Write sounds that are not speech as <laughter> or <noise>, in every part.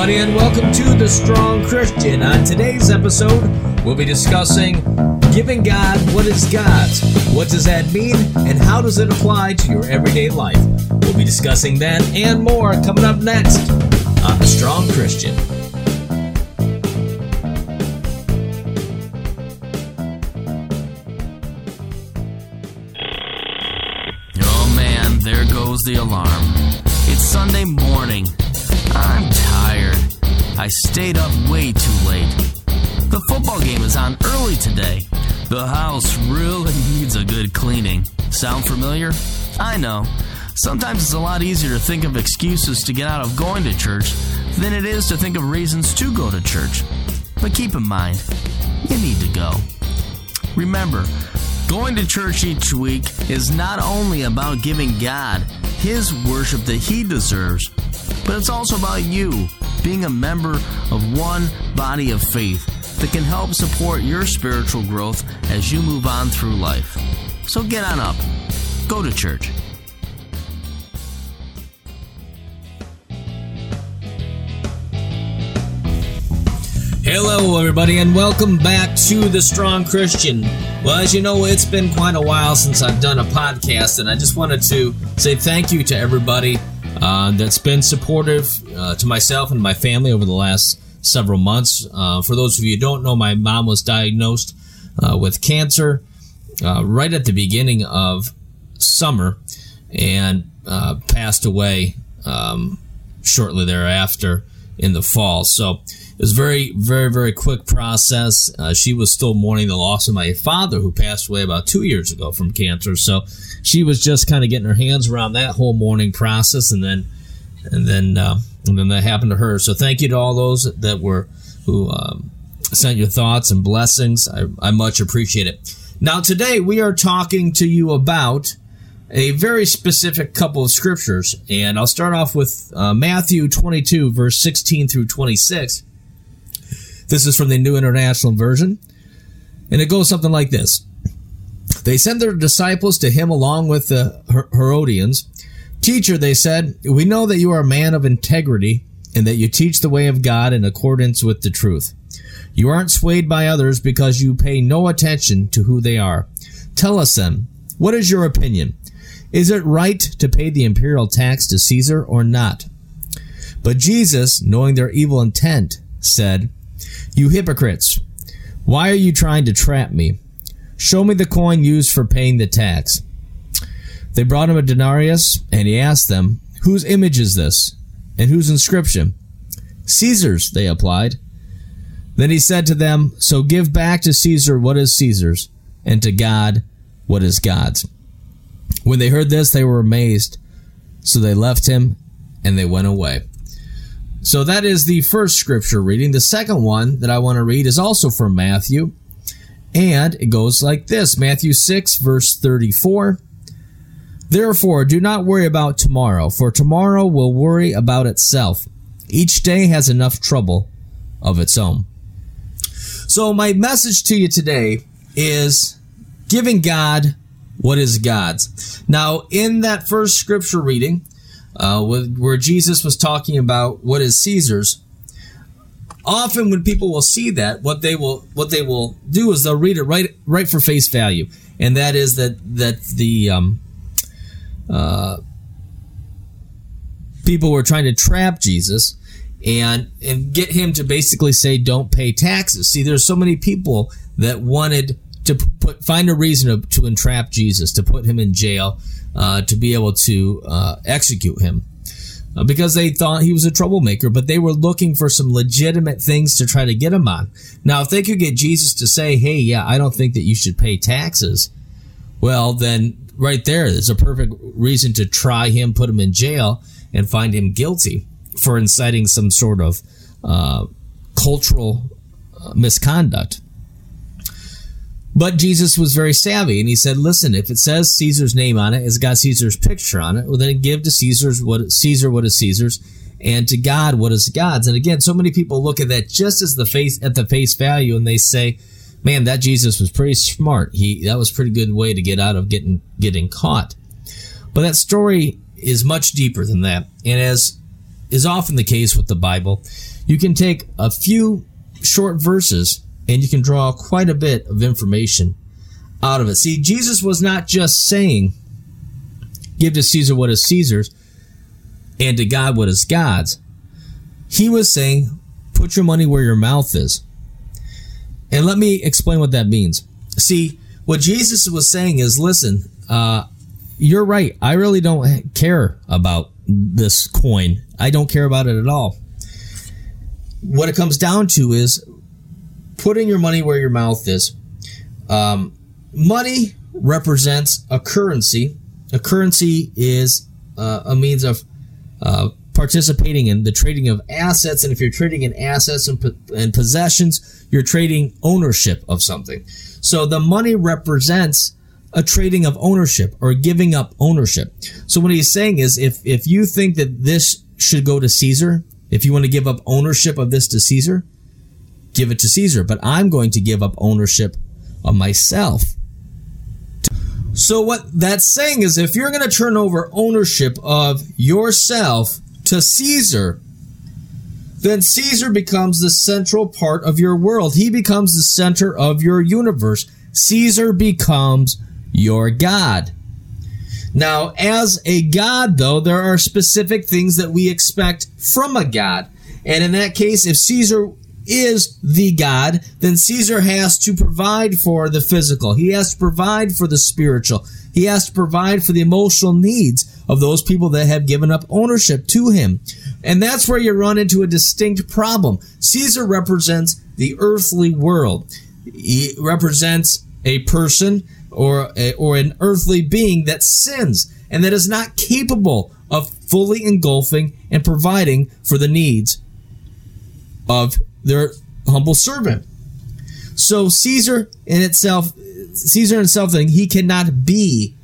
everybody, and welcome to The Strong Christian. On today's episode, we'll be discussing giving God what is God's. What does that mean, and how does it apply to your everyday life? We'll be discussing that and more coming up next on The Strong Christian. Oh man, there goes the alarm. It's Sunday morning. I'm. I stayed up way too late. The football game is on early today. The house really <laughs> needs a good cleaning. Sound familiar? I know. Sometimes it's a lot easier to think of excuses to get out of going to church than it is to think of reasons to go to church. But keep in mind, you need to go. Remember, going to church each week is not only about giving God his worship that he deserves, but it's also about you being a member of one body of faith that can help support your spiritual growth as you move on through life. So get on up, go to church. Hello, everybody, and welcome back to The Strong Christian. Well, as you know, it's been quite a while since I've done a podcast, and I just wanted to say thank you to everybody uh, that's been supportive uh, to myself and my family over the last several months. Uh, for those of you who don't know, my mom was diagnosed uh, with cancer uh, right at the beginning of summer and passed away um, shortly thereafter in the fall. So it was very, very, very quick process. Uh, she was still mourning the loss of my father, who passed away about two years ago from cancer. So she was just kind of getting her hands around that whole mourning process, and then, and then, uh, and then that happened to her. So thank you to all those that were who um, sent your thoughts and blessings. I, I much appreciate it. Now today we are talking to you about a very specific couple of scriptures, and I'll start off with uh, Matthew 22, verse 16 through 26. This is from the New International Version, and it goes something like this. They sent their disciples to him along with the Herodians. Teacher, they said, we know that you are a man of integrity and that you teach the way of God in accordance with the truth. You aren't swayed by others because you pay no attention to who they are. Tell us then, what is your opinion? Is it right to pay the imperial tax to Caesar or not? But Jesus, knowing their evil intent, said, You hypocrites, why are you trying to trap me? Show me the coin used for paying the tax. They brought him a denarius, and he asked them, Whose image is this? And whose inscription? Caesar's, they applied. Then he said to them, So give back to Caesar what is Caesar's, and to God what is God's. When they heard this, they were amazed. So they left him and they went away. So that is the first scripture reading. The second one that I want to read is also from Matthew. And it goes like this Matthew 6, verse 34. Therefore, do not worry about tomorrow, for tomorrow will worry about itself. Each day has enough trouble of its own. So, my message to you today is giving God what is God's. Now, in that first scripture reading, uh, where Jesus was talking about what is Caesar's, often when people will see that, what they will what they will do is they'll read it right right for face value, and that is that that the um, uh, people were trying to trap Jesus and and get him to basically say don't pay taxes. See, there's so many people that wanted to put find a reason to, to entrap Jesus, to put him in jail, uh, to be able to uh, execute him. Uh, because they thought he was a troublemaker, but they were looking for some legitimate things to try to get him on. Now, if they could get Jesus to say, "Hey, yeah, I don't think that you should pay taxes," well, then right there is a perfect reason to try him, put him in jail, and find him guilty for inciting some sort of uh, cultural uh, misconduct. But Jesus was very savvy and he said, listen, if it says Caesar's name on it, it's got Caesar's picture on it, well then give to Caesar's what Caesar what is Caesar's and to God what is God's. And again, so many people look at that just as the face at the face value and they say, Man, that Jesus was pretty smart. He that was pretty good way to get out of getting getting caught. But that story is much deeper than that. And as is often the case with the Bible, you can take a few short verses and you can draw quite a bit of information out of it. See, Jesus was not just saying, give to Caesar what is Caesar's and to God what is God's. He was saying, put your money where your mouth is. And let me explain what that means. See, what Jesus was saying is, listen, uh, you're right. I really don't care about this coin. I don't care about it at all. What it comes down to is putting your money where your mouth is. Um, money represents a currency. A currency is uh, a means of uh, participating in the trading of assets. And if you're trading in assets and, and possessions, you're trading ownership of something. So the money represents a trading of ownership or giving up ownership. So what he's saying is if, if you think that this should go to Caesar, if you want to give up ownership of this to Caesar, give it to Caesar. But I'm going to give up ownership of myself. So what that's saying is if you're going to turn over ownership of yourself to Caesar, then Caesar becomes the central part of your world. He becomes the center of your universe. Caesar becomes your God. Now, as a God, though, there are specific things that we expect from a God. And in that case, if Caesar is the God, then Caesar has to provide for the physical. He has to provide for the spiritual. He has to provide for the emotional needs of those people that have given up ownership to him. And that's where you run into a distinct problem. Caesar represents the earthly world. He represents a person or a, or an earthly being that sins and that is not capable of fully engulfing and providing for the needs of their humble servant. So Caesar in itself, Caesar himself, he cannot be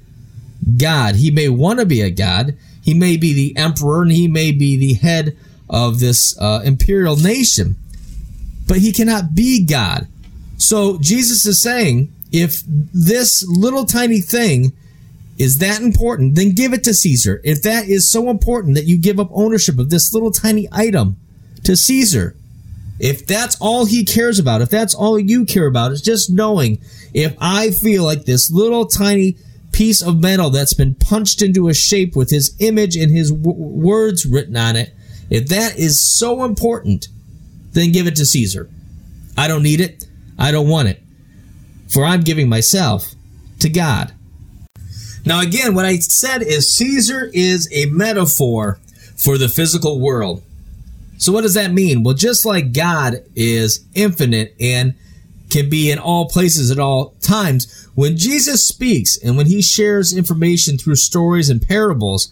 God. He may want to be a God. He may be the emperor and he may be the head of this uh, imperial nation, but he cannot be God. So Jesus is saying if this little tiny thing is that important, then give it to Caesar. If that is so important that you give up ownership of this little tiny item to Caesar, if that's all he cares about, if that's all you care about, is just knowing if I feel like this little tiny piece of metal that's been punched into a shape with his image and his w- words written on it, if that is so important, then give it to Caesar. I don't need it. I don't want it for I'm giving myself to God. Now, again, what I said is Caesar is a metaphor for the physical world. So, what does that mean? Well, just like God is infinite and can be in all places at all times, when Jesus speaks and when he shares information through stories and parables,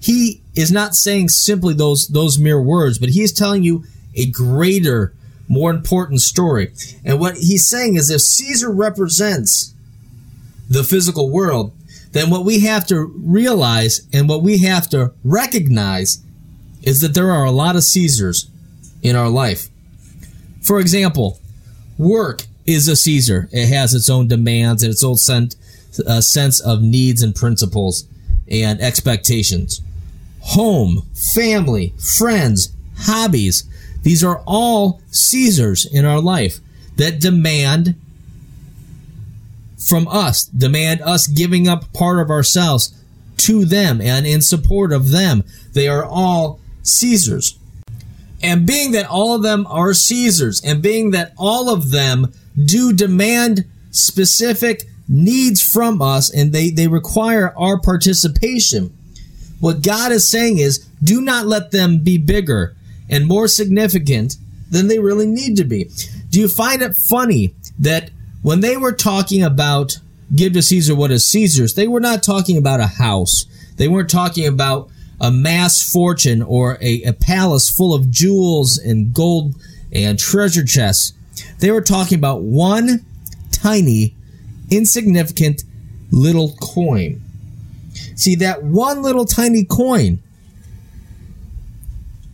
he is not saying simply those, those mere words, but he is telling you a greater more important story. And what he's saying is if Caesar represents the physical world, then what we have to realize and what we have to recognize is that there are a lot of Caesars in our life. For example, work is a Caesar. It has its own demands and its own uh, sense of needs and principles and expectations. Home, family, friends, hobbies, these are all Caesars in our life that demand from us, demand us giving up part of ourselves to them and in support of them. They are all Caesars. And being that all of them are Caesars, and being that all of them do demand specific needs from us and they, they require our participation, what God is saying is do not let them be bigger and more significant than they really need to be. Do you find it funny that when they were talking about give to Caesar what is Caesar's, they were not talking about a house. They weren't talking about a mass fortune or a, a palace full of jewels and gold and treasure chests. They were talking about one tiny, insignificant little coin. See, that one little tiny coin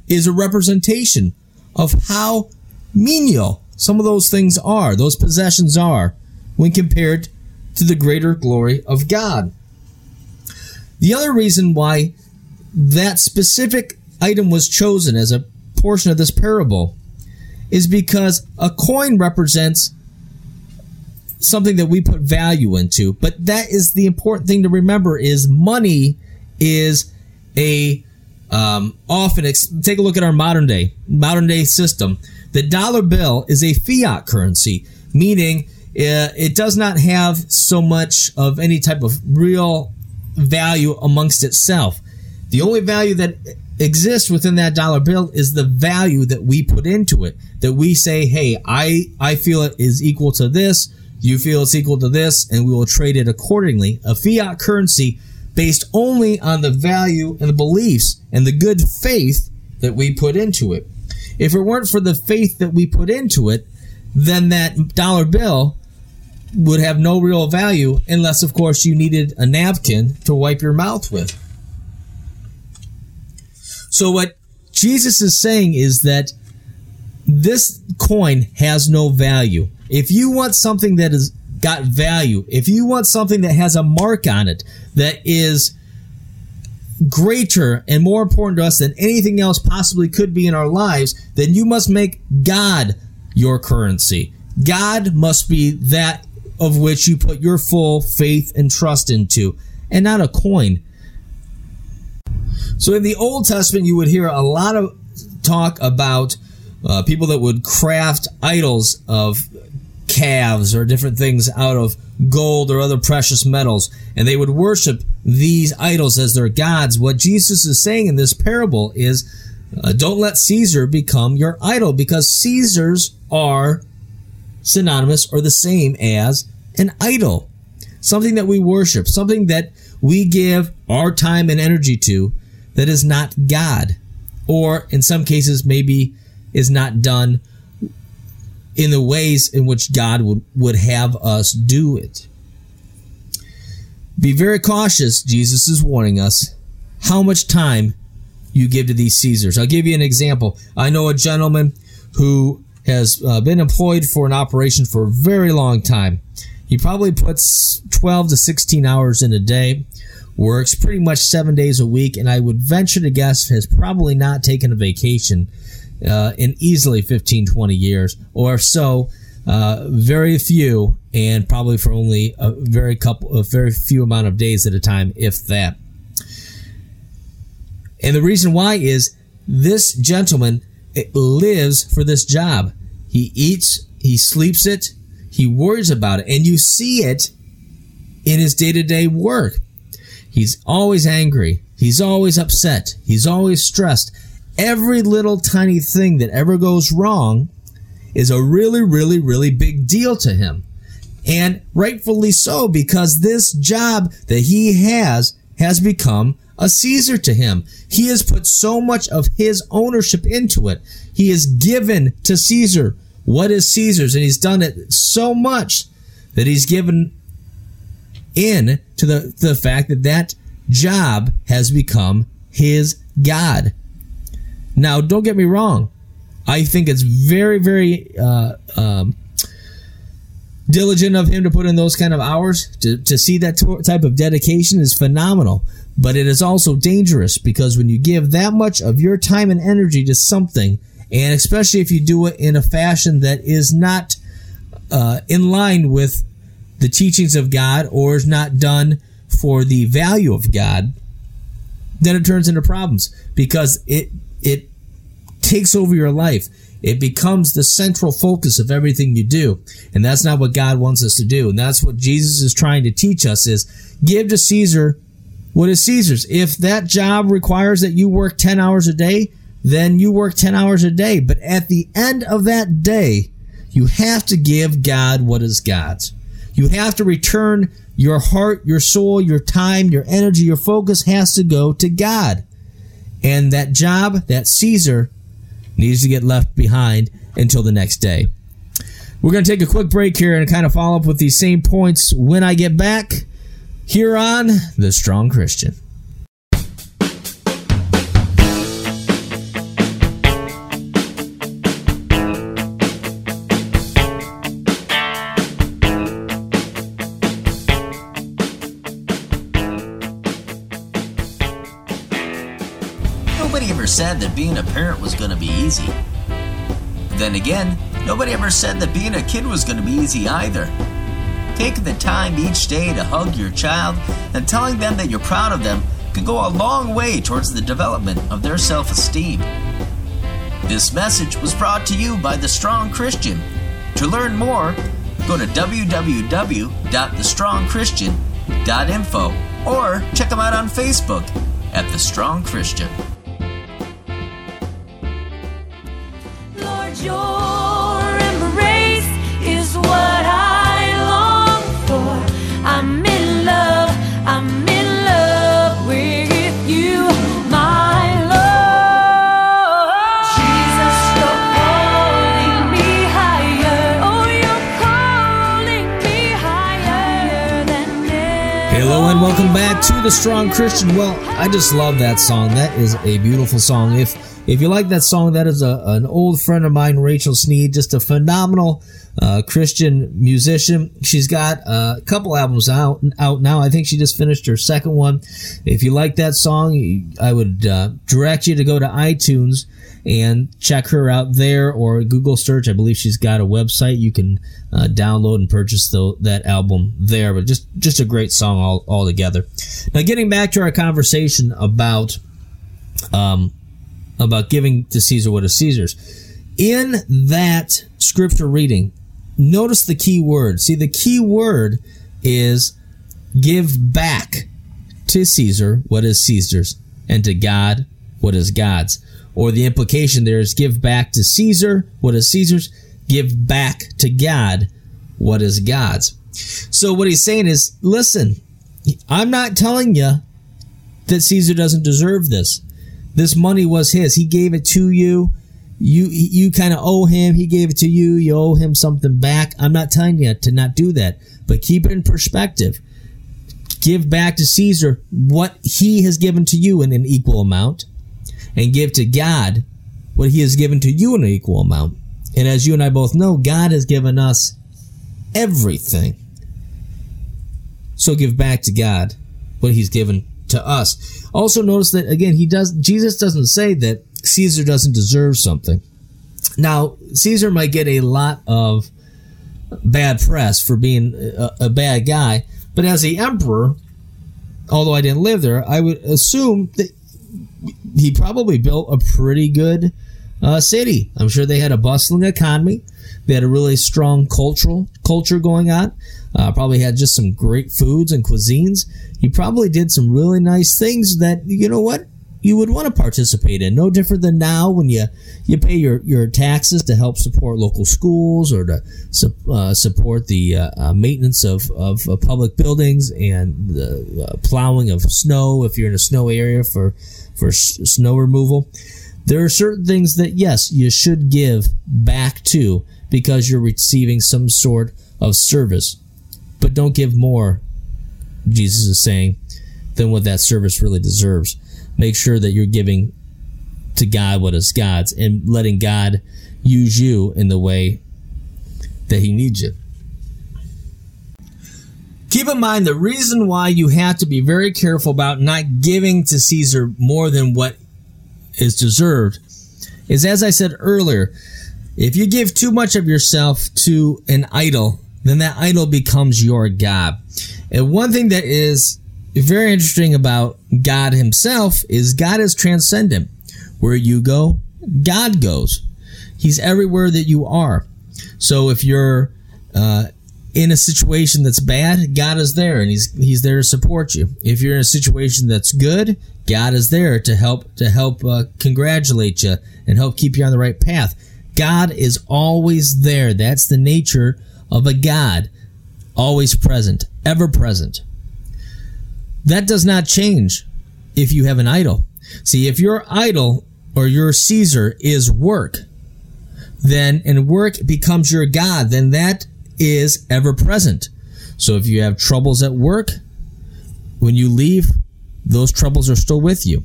is a representation of how menial some of those things are, those possessions are, when compared to the greater glory of God. The other reason why that specific item was chosen as a portion of this parable is because a coin represents something that we put value into. But that is the important thing to remember is money is a um, often ex- take a look at our modern day modern day system. The dollar bill is a fiat currency, meaning uh, it does not have so much of any type of real value amongst itself. The only value that exists within that dollar bill is the value that we put into it. That we say, hey, I, I feel it is equal to this, you feel it's equal to this, and we will trade it accordingly. A fiat currency based only on the value and the beliefs and the good faith that we put into it. If it weren't for the faith that we put into it, then that dollar bill would have no real value unless, of course, you needed a napkin to wipe your mouth with. So, what Jesus is saying is that this coin has no value. If you want something that has got value, if you want something that has a mark on it that is greater and more important to us than anything else possibly could be in our lives, then you must make God your currency. God must be that of which you put your full faith and trust into, and not a coin. So in the Old Testament, you would hear a lot of talk about uh, people that would craft idols of calves or different things out of gold or other precious metals, and they would worship these idols as their gods. What Jesus is saying in this parable is uh, don't let Caesar become your idol because Caesars are synonymous or the same as an idol, something that we worship, something that we give our time and energy to that is not God, or in some cases, maybe is not done in the ways in which God would, would have us do it. Be very cautious, Jesus is warning us, how much time you give to these Caesars. I'll give you an example. I know a gentleman who has uh, been employed for an operation for a very long time. He probably puts 12 to 16 hours in a day, works pretty much seven days a week, and I would venture to guess has probably not taken a vacation uh, in easily 15, 20 years, or if so, uh, very few, and probably for only a very couple, a very few amount of days at a time, if that. And the reason why is this gentleman lives for this job. He eats, he sleeps it, he worries about it, and you see it in his day to day work. He's always angry. He's always upset. He's always stressed every little tiny thing that ever goes wrong is a really, really, really big deal to him. And rightfully so, because this job that he has has become a Caesar to him. He has put so much of his ownership into it. He has given to Caesar what is Caesar's, and he's done it so much that he's given in to the, the fact that that job has become his God. Now, don't get me wrong. I think it's very, very uh, um, diligent of him to put in those kind of hours. To, to see that type of dedication is phenomenal. But it is also dangerous because when you give that much of your time and energy to something, and especially if you do it in a fashion that is not uh, in line with the teachings of God or is not done for the value of God, then it turns into problems because it it takes over your life. It becomes the central focus of everything you do. And that's not what God wants us to do. And that's what Jesus is trying to teach us is give to Caesar what is Caesar's. If that job requires that you work 10 hours a day, then you work 10 hours a day. But at the end of that day, you have to give God what is God's. You have to return your heart, your soul, your time, your energy, your focus has to go to God. And that job, that Caesar, needs to get left behind until the next day. We're going to take a quick break here and kind of follow up with these same points when I get back here on The Strong Christian. Said that being a parent was going to be easy. Then again, nobody ever said that being a kid was going to be easy either. Taking the time each day to hug your child and telling them that you're proud of them can go a long way towards the development of their self esteem. This message was brought to you by The Strong Christian. To learn more, go to www.thestrongchristian.info or check them out on Facebook at The Strong Christian. Lord, the Strong Christian. Well, I just love that song. That is a beautiful song. If if you like that song, that is a, an old friend of mine, Rachel Sneed, just a phenomenal uh, Christian musician. She's got a couple albums out out now. I think she just finished her second one. If you like that song, I would uh, direct you to go to iTunes and check her out there or Google search. I believe she's got a website you can uh, download and purchase the, that album there. But just just a great song all altogether. Now, getting back to our conversation about um, about giving to Caesar what is Caesar's. In that scripture reading, notice the key word. See, the key word is give back to Caesar what is Caesar's and to God what is God's. Or the implication there is give back to Caesar what is Caesar's, give back to God what is God's. So what he's saying is, listen, I'm not telling you that Caesar doesn't deserve this. This money was his. He gave it to you. You you kind of owe him. He gave it to you. You owe him something back. I'm not telling you to not do that, but keep it in perspective. Give back to Caesar what he has given to you in an equal amount, and give to God what he has given to you in an equal amount. And as you and I both know, God has given us everything. So give back to God what he's given to us. Also notice that again he does Jesus doesn't say that Caesar doesn't deserve something. Now, Caesar might get a lot of bad press for being a, a bad guy, but as the emperor, although I didn't live there, I would assume that he probably built a pretty good uh, city. I'm sure they had a bustling economy. They had a really strong cultural culture going on. Uh, probably had just some great foods and cuisines. He probably did some really nice things that you know what you would want to participate in. No different than now when you you pay your, your taxes to help support local schools or to su- uh, support the uh, uh, maintenance of, of uh, public buildings and the uh, plowing of snow if you're in a snow area for for s- snow removal. There are certain things that yes you should give back to because you're receiving some sort of service, but don't give more. Jesus is saying than what that service really deserves make sure that you're giving to God what is God's and letting God use you in the way that He needs you. Keep in mind the reason why you have to be very careful about not giving to Caesar more than what is deserved is, as I said earlier, if you give too much of yourself to an idol, then that idol becomes your God. And one thing that is very interesting about God Himself is God is transcendent. Where you go, God goes. He's everywhere that you are. So if you're uh, in a situation that's bad, God is there and He's He's there to support you. If you're in a situation that's good, God is there to help to help uh, congratulate you and help keep you on the right path. God is always there. That's the nature of a God, always present, ever present. That does not change if you have an idol. See, if your idol or your Caesar is work, then and work becomes your God, then that is ever present. So if you have troubles at work, when you leave, those troubles are still with you.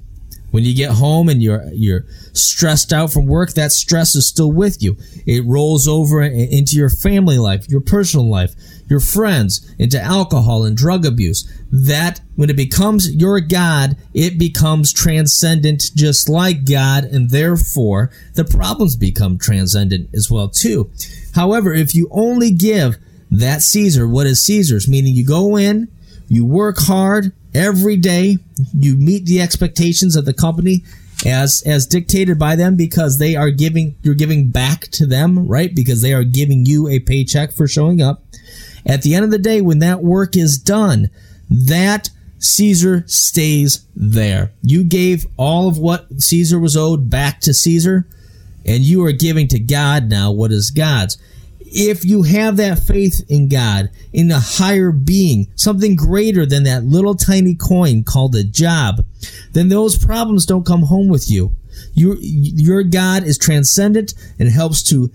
When you get home and you're you're stressed out from work, that stress is still with you. It rolls over into your family life, your personal life, your friends, into alcohol and drug abuse. That when it becomes your God, it becomes transcendent just like God, and therefore the problems become transcendent as well too. However, if you only give that Caesar what is Caesar's, meaning you go in, you work hard every day, you meet the expectations of the company as as dictated by them because they are giving you're giving back to them, right? Because they are giving you a paycheck for showing up. At the end of the day, when that work is done, that Caesar stays there. You gave all of what Caesar was owed back to Caesar, and you are giving to God now what is God's if you have that faith in God, in a higher being, something greater than that little tiny coin called a job, then those problems don't come home with you. Your, your God is transcendent and helps to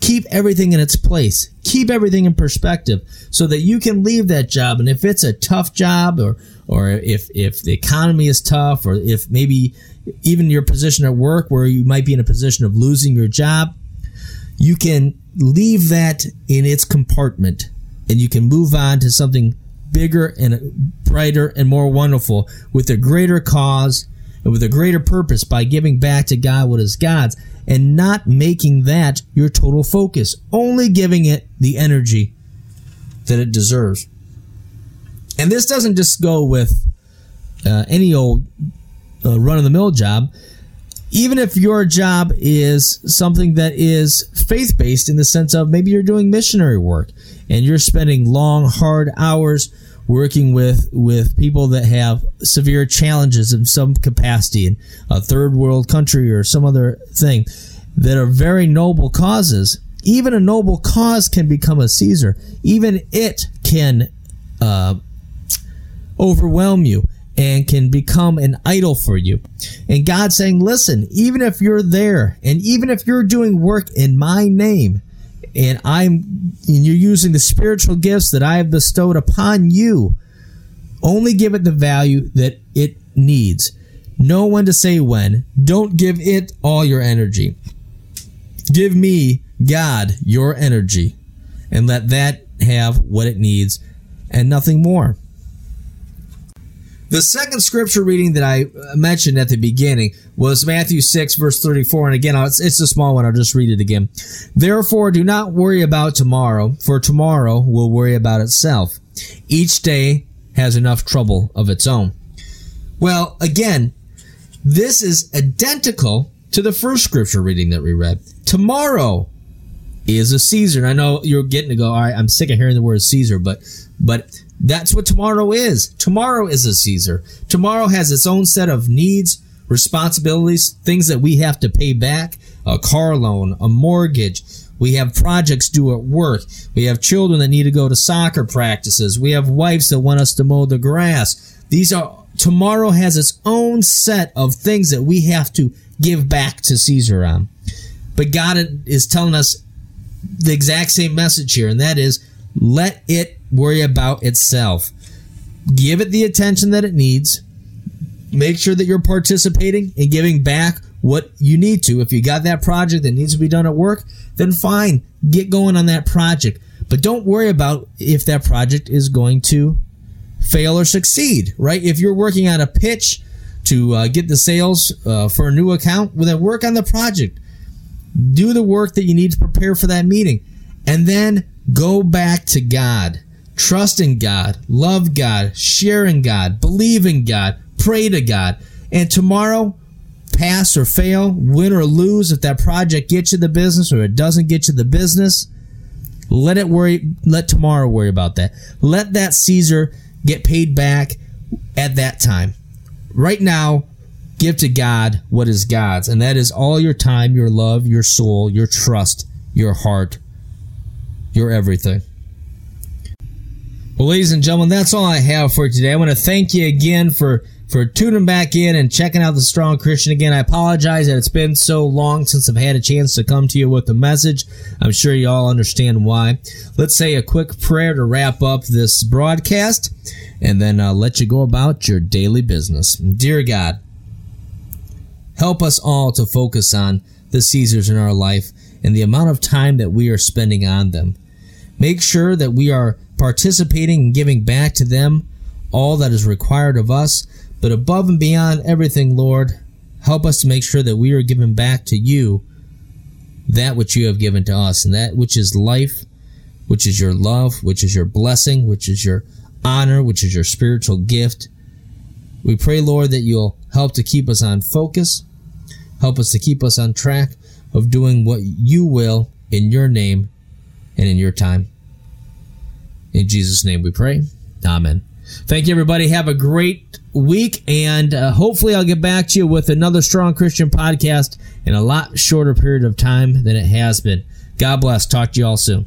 keep everything in its place, keep everything in perspective so that you can leave that job. And if it's a tough job or, or if, if the economy is tough or if maybe even your position at work where you might be in a position of losing your job, you can leave that in its compartment and you can move on to something bigger and brighter and more wonderful with a greater cause and with a greater purpose by giving back to God what is God's and not making that your total focus, only giving it the energy that it deserves. And this doesn't just go with uh, any old uh, run of the mill job even if your job is something that is faith based in the sense of maybe you're doing missionary work and you're spending long, hard hours working with with people that have severe challenges in some capacity in a third world country or some other thing that are very noble causes. Even a noble cause can become a Caesar. Even it can uh, overwhelm you and can become an idol for you. And God saying, listen, even if you're there and even if you're doing work in my name, and I'm and you're using the spiritual gifts that I have bestowed upon you, only give it the value that it needs. Know when to say when. Don't give it all your energy. Give me, God, your energy, and let that have what it needs and nothing more. The second scripture reading that I uh, mentioned at the beginning was Matthew 6, verse 34. And again, it's, it's a small one. I'll just read it again. Therefore, do not worry about tomorrow, for tomorrow will worry about itself. Each day has enough trouble of its own. Well, again, this is identical to the first scripture reading that we read. Tomorrow is a Caesar. And I know you're getting to go, all right, I'm sick of hearing the word Caesar, but, but that's what tomorrow is. Tomorrow is a Caesar. Tomorrow has its own set of needs, responsibilities, things that we have to pay back, a car loan, a mortgage. We have projects due at work. We have children that need to go to soccer practices. We have wives that want us to mow the grass. These are, tomorrow has its own set of things that we have to give back to Caesar on. But God is telling us the exact same message here, and that is let it worry about itself. Give it the attention that it needs. Make sure that you're participating and giving back what you need to. If you got that project that needs to be done at work, then fine, get going on that project. But don't worry about if that project is going to fail or succeed, right? If you're working on a pitch to uh, get the sales uh, for a new account, well, then work on the project. Do the work that you need to prepare for that meeting. And then Go back to God. Trust in God. Love God. Share in God. Believe in God. Pray to God. And tomorrow, pass or fail, win or lose, if that project gets you the business or it doesn't get you the business, let it worry, let tomorrow worry about that. Let that Caesar get paid back at that time. Right now, give to God what is God's, and that is all your time, your love, your soul, your trust, your heart, your everything. Well, ladies and gentlemen, that's all I have for today. I want to thank you again for for tuning back in and checking out the Strong Christian again. I apologize that it's been so long since I've had a chance to come to you with a message. I'm sure you all understand why. Let's say a quick prayer to wrap up this broadcast and then uh, let you go about your daily business. Dear God, Help us all to focus on the Caesars in our life and the amount of time that we are spending on them. Make sure that we are participating and giving back to them all that is required of us, but above and beyond everything, Lord, help us to make sure that we are giving back to you that which you have given to us, and that which is life, which is your love, which is your blessing, which is your honor, which is your spiritual gift. We pray, Lord, that you'll help to keep us on focus, help us to keep us on track of doing what you will in your name and in your time. In Jesus' name we pray. Amen. Thank you, everybody. Have a great week, and uh, hopefully, I'll get back to you with another Strong Christian podcast in a lot shorter period of time than it has been. God bless. Talk to you all soon.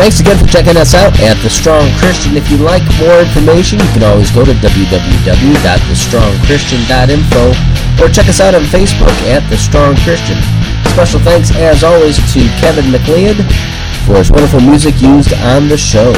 Thanks again for checking us out at The Strong Christian. If you'd like more information, you can always go to www.thestrongchristian.info or check us out on Facebook at The Strong Christian. Special thanks, as always, to Kevin MacLeod for his wonderful music used on the show.